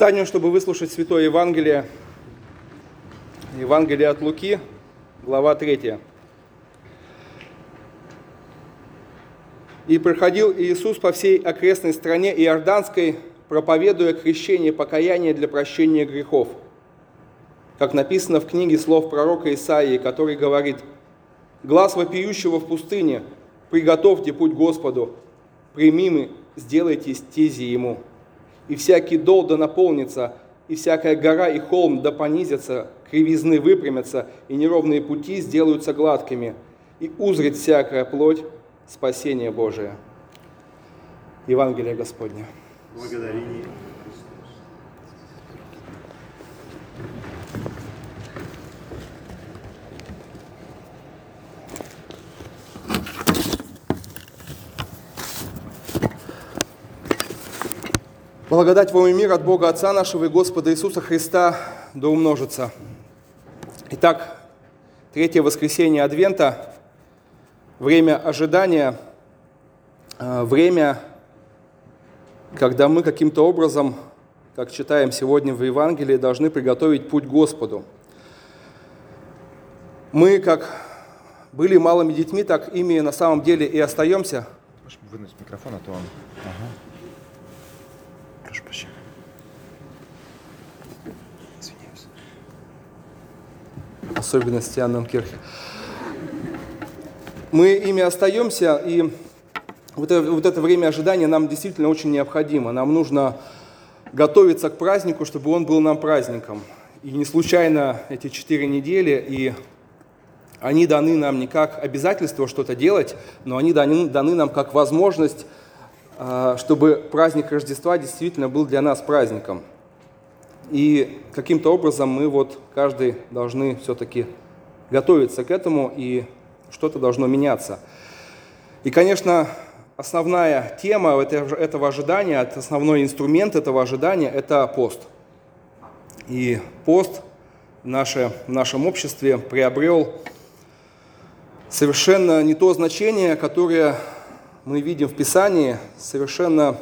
Встанем, чтобы выслушать Святое Евангелие. Евангелие от Луки, глава 3. «И проходил Иисус по всей окрестной стране Иорданской, проповедуя крещение покаяния для прощения грехов, как написано в книге слов пророка Исаии, который говорит, «Глаз вопиющего в пустыне, приготовьте путь Господу, примимы, сделайте стези Ему» и всякий дол да наполнится, и всякая гора и холм да понизятся, кривизны выпрямятся, и неровные пути сделаются гладкими, и узрит всякая плоть спасение Божие. Евангелие Господне. Благодарение. Благодать вам и мир от Бога Отца нашего и Господа Иисуса Христа да умножится. Итак, третье воскресенье Адвента, время ожидания, э, время, когда мы каким-то образом, как читаем сегодня в Евангелии, должны приготовить путь Господу. Мы, как были малыми детьми, так ими на самом деле и остаемся. Вынуть микрофон, а то он... Ага. Особенности Анненкирхе. Мы ими остаемся, и вот это, вот это время ожидания нам действительно очень необходимо. Нам нужно готовиться к празднику, чтобы он был нам праздником. И не случайно эти четыре недели, и они даны нам не как обязательство что-то делать, но они даны, даны нам как возможность, чтобы праздник Рождества действительно был для нас праздником. И каким-то образом мы вот каждый должны все-таки готовиться к этому, и что-то должно меняться. И, конечно, основная тема этого ожидания, основной инструмент этого ожидания – это пост. И пост в, наше, в нашем обществе приобрел совершенно не то значение, которое мы видим в Писании, совершенно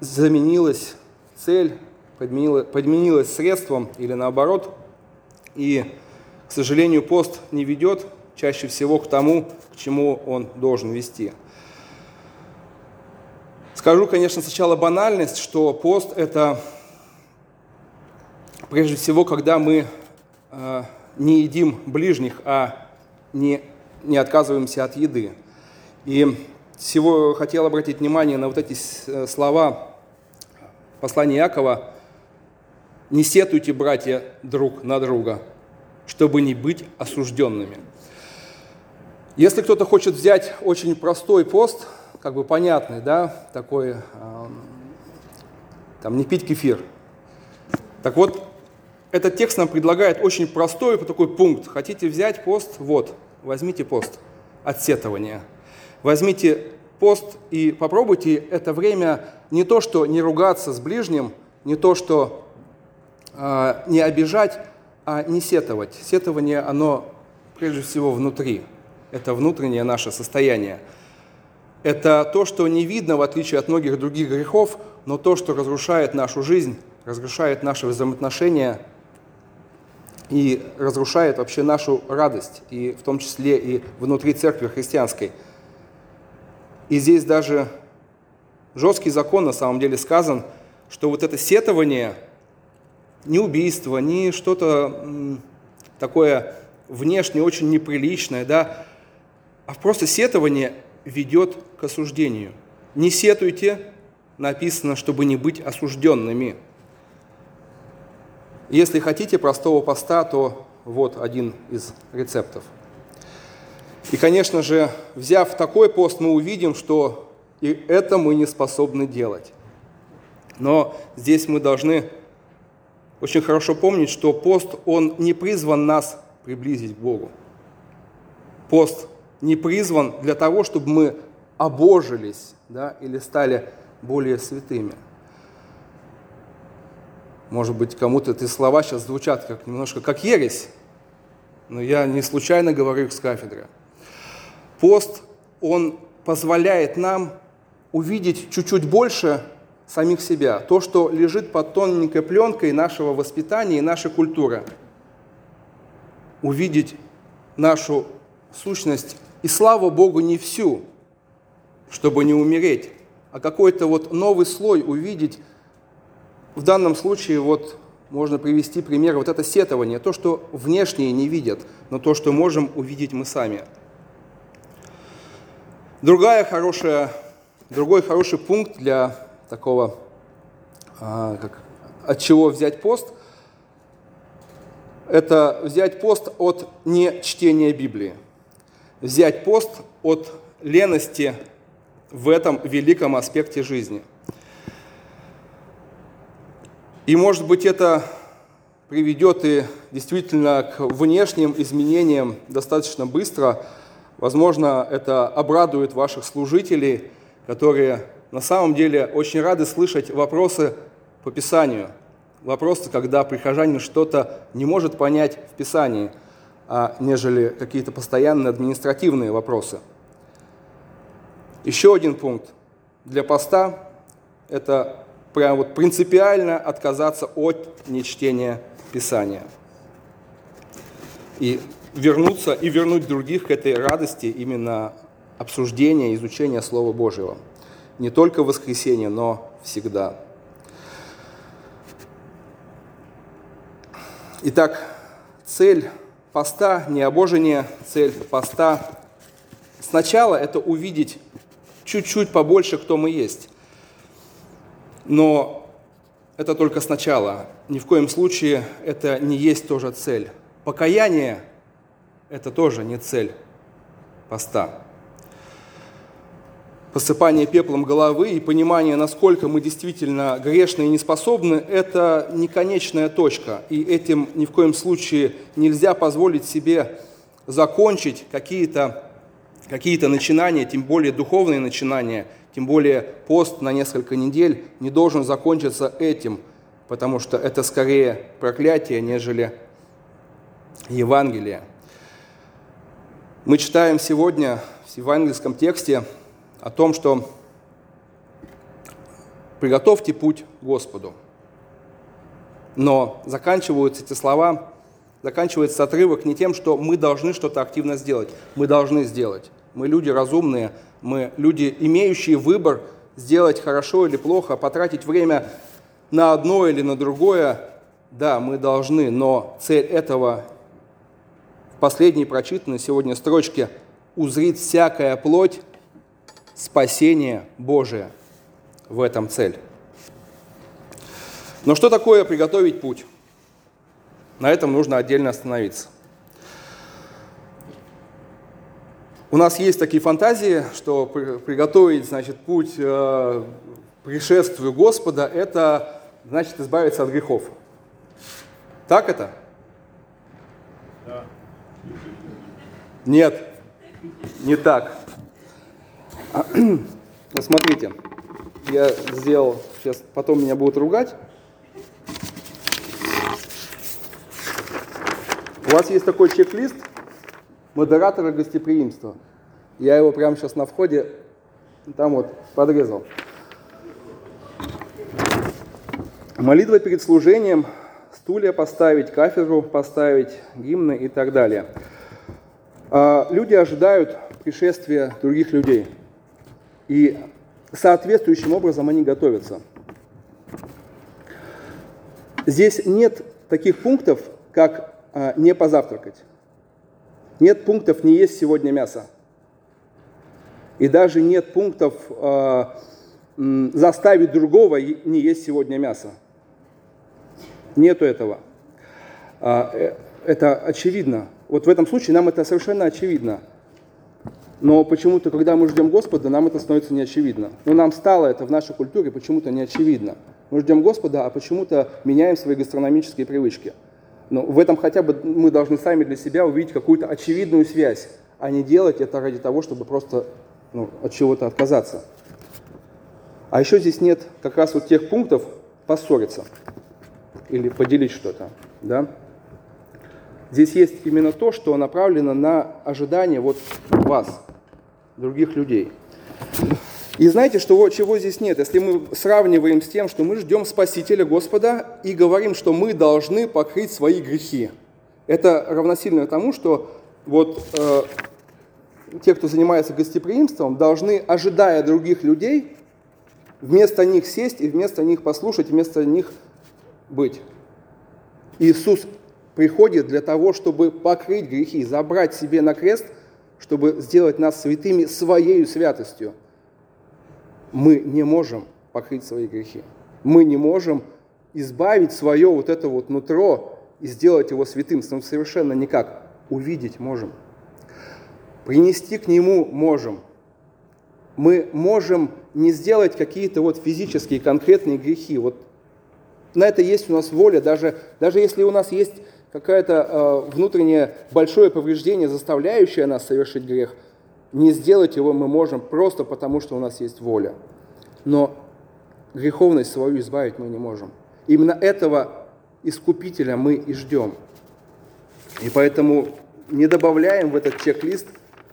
заменилась цель подменилось, подменилось средством или наоборот. И, к сожалению, пост не ведет чаще всего к тому, к чему он должен вести. Скажу, конечно, сначала банальность, что пост – это прежде всего, когда мы э, не едим ближних, а не, не отказываемся от еды. И всего хотел обратить внимание на вот эти э, слова послания Якова, не сетуйте, братья, друг на друга, чтобы не быть осужденными. Если кто-то хочет взять очень простой пост, как бы понятный, да, такой, там, не пить кефир. Так вот, этот текст нам предлагает очень простой такой пункт. Хотите взять пост? Вот, возьмите пост от сетования. Возьмите пост и попробуйте это время не то, что не ругаться с ближним, не то, что а, не обижать, а не сетовать. Сетование, оно прежде всего внутри. Это внутреннее наше состояние. Это то, что не видно, в отличие от многих других грехов, но то, что разрушает нашу жизнь, разрушает наши взаимоотношения и разрушает вообще нашу радость, и в том числе и внутри церкви христианской. И здесь даже жесткий закон на самом деле сказан, что вот это сетование – ни убийство, ни что-то такое внешне очень неприличное, да, а просто сетование ведет к осуждению. Не сетуйте, написано, чтобы не быть осужденными. Если хотите простого поста, то вот один из рецептов. И, конечно же, взяв такой пост, мы увидим, что и это мы не способны делать. Но здесь мы должны очень хорошо помнить, что пост, он не призван нас приблизить к Богу. Пост не призван для того, чтобы мы обожились да, или стали более святыми. Может быть, кому-то эти слова сейчас звучат как немножко как ересь, но я не случайно говорю их с кафедры. Пост, он позволяет нам увидеть чуть-чуть больше самих себя, то, что лежит под тоненькой пленкой нашего воспитания и нашей культуры. Увидеть нашу сущность, и слава Богу, не всю, чтобы не умереть, а какой-то вот новый слой увидеть. В данном случае вот можно привести пример вот это сетование, то, что внешние не видят, но то, что можем увидеть мы сами. Другая хорошая, другой хороший пункт для такого, а, как, от чего взять пост, это взять пост от не чтения Библии, взять пост от лености в этом великом аспекте жизни. И, может быть, это приведет и действительно к внешним изменениям достаточно быстро. Возможно, это обрадует ваших служителей, которые на самом деле очень рады слышать вопросы по Писанию. Вопросы, когда прихожанин что-то не может понять в Писании, а нежели какие-то постоянные административные вопросы. Еще один пункт для поста – это прям вот принципиально отказаться от нечтения Писания. И вернуться и вернуть других к этой радости именно обсуждения, изучения Слова Божьего – не только в воскресенье, но всегда. Итак, цель поста, не обожение, цель поста сначала это увидеть чуть-чуть побольше, кто мы есть. Но это только сначала. Ни в коем случае это не есть тоже цель. Покаяние – это тоже не цель поста посыпание пеплом головы и понимание, насколько мы действительно грешны и неспособны, это не конечная точка. И этим ни в коем случае нельзя позволить себе закончить какие-то какие начинания, тем более духовные начинания, тем более пост на несколько недель не должен закончиться этим, потому что это скорее проклятие, нежели Евангелие. Мы читаем сегодня в евангельском тексте о том, что приготовьте путь Господу. Но заканчиваются эти слова, заканчивается отрывок не тем, что мы должны что-то активно сделать. Мы должны сделать. Мы люди разумные, мы люди, имеющие выбор сделать хорошо или плохо, потратить время на одно или на другое. Да, мы должны, но цель этого последней прочитанной сегодня строчке «узрит всякая плоть спасение Божие в этом цель. Но что такое приготовить путь? На этом нужно отдельно остановиться. У нас есть такие фантазии, что приготовить значит, путь э, пришествию Господа – это значит избавиться от грехов. Так это? Нет, не так. Смотрите, я сделал, сейчас потом меня будут ругать. У вас есть такой чек-лист модератора гостеприимства. Я его прямо сейчас на входе там вот подрезал. Молитва перед служением, стулья поставить, кафедру поставить, гимны и так далее. А, люди ожидают пришествия других людей – и соответствующим образом они готовятся. Здесь нет таких пунктов, как а, не позавтракать. Нет пунктов не есть сегодня мясо. И даже нет пунктов а, заставить другого не есть сегодня мясо. Нету этого. Э, это очевидно. Вот в этом случае нам это совершенно очевидно. Но почему-то, когда мы ждем Господа, нам это становится неочевидно. Но нам стало это в нашей культуре почему-то неочевидно. Мы ждем Господа, а почему-то меняем свои гастрономические привычки. Но в этом хотя бы мы должны сами для себя увидеть какую-то очевидную связь, а не делать это ради того, чтобы просто ну, от чего-то отказаться. А еще здесь нет как раз вот тех пунктов поссориться или поделить что-то. Да? Здесь есть именно то, что направлено на ожидание вот вас, других людей. И знаете, что, чего здесь нет? Если мы сравниваем с тем, что мы ждем Спасителя Господа и говорим, что мы должны покрыть свои грехи, это равносильно тому, что вот э, те, кто занимается гостеприимством, должны, ожидая других людей, вместо них сесть и вместо них послушать, вместо них быть. Иисус приходит для того, чтобы покрыть грехи, забрать себе на крест, чтобы сделать нас святыми своей святостью. Мы не можем покрыть свои грехи. Мы не можем избавить свое вот это вот нутро и сделать его святым. Но совершенно никак. Увидеть можем. Принести к нему можем. Мы можем не сделать какие-то вот физические конкретные грехи. Вот на это есть у нас воля, даже, даже если у нас есть какое-то э, внутреннее большое повреждение, заставляющее нас совершить грех, не сделать его мы можем просто потому, что у нас есть воля. Но греховность свою избавить мы не можем. Именно этого искупителя мы и ждем. И поэтому не добавляем в этот чек-лист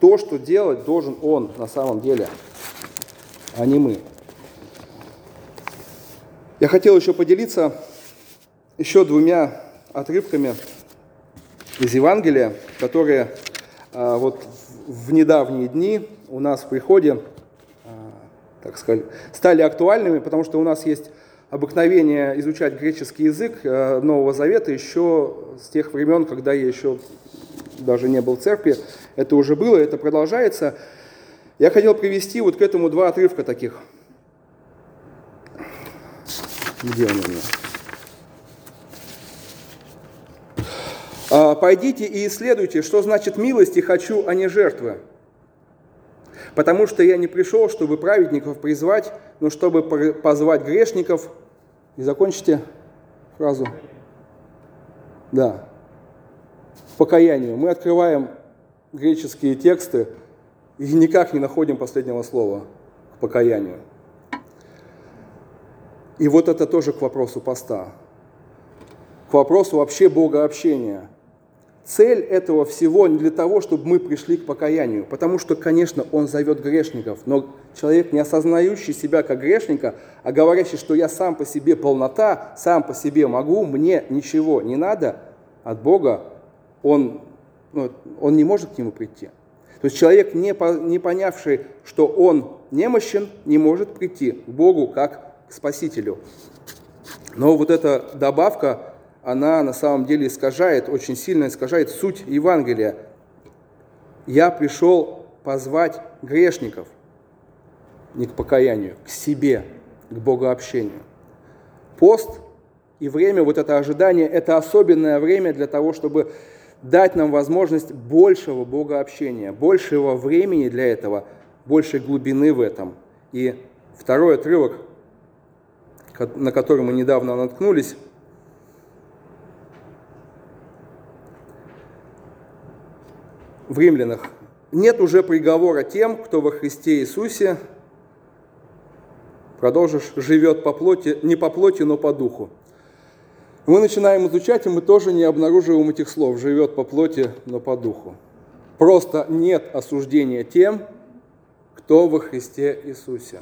то, что делать должен он на самом деле, а не мы. Я хотел еще поделиться еще двумя отрывками из Евангелия, которые а, вот в недавние дни у нас в приходе, а, так сказать, стали актуальными, потому что у нас есть обыкновение изучать греческий язык а, Нового Завета еще с тех времен, когда я еще даже не был в церкви. Это уже было, это продолжается. Я хотел привести вот к этому два отрывка таких. Где он у меня? «Пойдите и исследуйте, что значит милости хочу, а не жертвы. Потому что я не пришел, чтобы праведников призвать, но чтобы позвать грешников». И закончите фразу. Да. Покаянию. Мы открываем греческие тексты и никак не находим последнего слова к покаянию. И вот это тоже к вопросу поста, к вопросу вообще богообщения – Цель этого всего не для того, чтобы мы пришли к покаянию, потому что, конечно, Он зовет грешников, но человек, не осознающий себя как грешника, а говорящий, что я сам по себе полнота, сам по себе могу, мне ничего не надо от Бога, он, ну, он не может к Нему прийти. То есть человек, не, по, не понявший, что он немощен, не может прийти к Богу как к Спасителю. Но вот эта добавка она на самом деле искажает, очень сильно искажает суть Евангелия. Я пришел позвать грешников не к покаянию, к себе, к богообщению. Пост и время, вот это ожидание, это особенное время для того, чтобы дать нам возможность большего богообщения, большего времени для этого, большей глубины в этом. И второй отрывок, на который мы недавно наткнулись, в римлянах, нет уже приговора тем, кто во Христе Иисусе, продолжишь, живет по плоти, не по плоти, но по духу. Мы начинаем изучать, и мы тоже не обнаруживаем этих слов «живет по плоти, но по духу». Просто нет осуждения тем, кто во Христе Иисусе.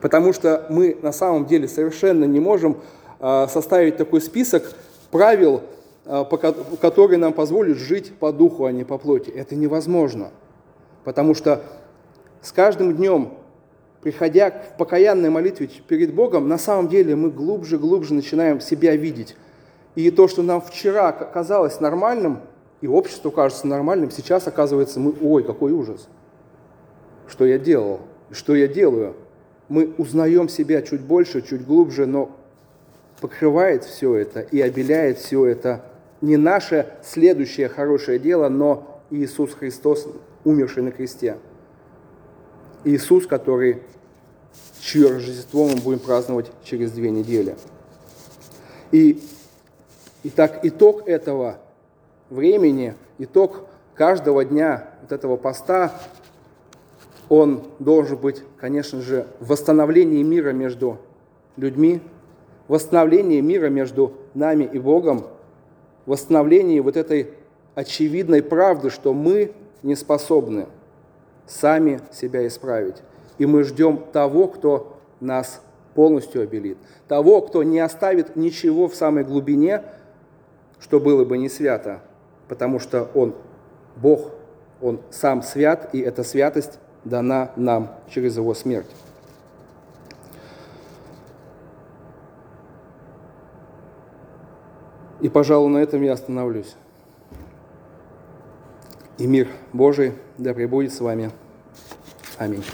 Потому что мы на самом деле совершенно не можем а, составить такой список правил, а, который нам позволит жить по духу, а не по плоти. Это невозможно. Потому что с каждым днем, приходя в покаянной молитве перед Богом, на самом деле мы глубже, глубже начинаем себя видеть. И то, что нам вчера казалось нормальным, и обществу кажется нормальным, сейчас оказывается, мы, ой, какой ужас. Что я делал? Что я делаю? Мы узнаем себя чуть больше, чуть глубже, но покрывает все это и обеляет все это не наше следующее хорошее дело, но Иисус Христос, умерший на кресте. Иисус, который, чье Рождество мы будем праздновать через две недели. И, итак, итог этого времени, итог каждого дня вот этого поста, он должен быть, конечно же, восстановление мира между людьми, восстановление мира между нами и Богом – восстановлении вот этой очевидной правды, что мы не способны сами себя исправить. И мы ждем того, кто нас полностью обелит. Того, кто не оставит ничего в самой глубине, что было бы не свято, потому что Он Бог, Он сам свят, и эта святость дана нам через Его смерть. И, пожалуй, на этом я остановлюсь. И мир Божий да пребудет с вами. Аминь.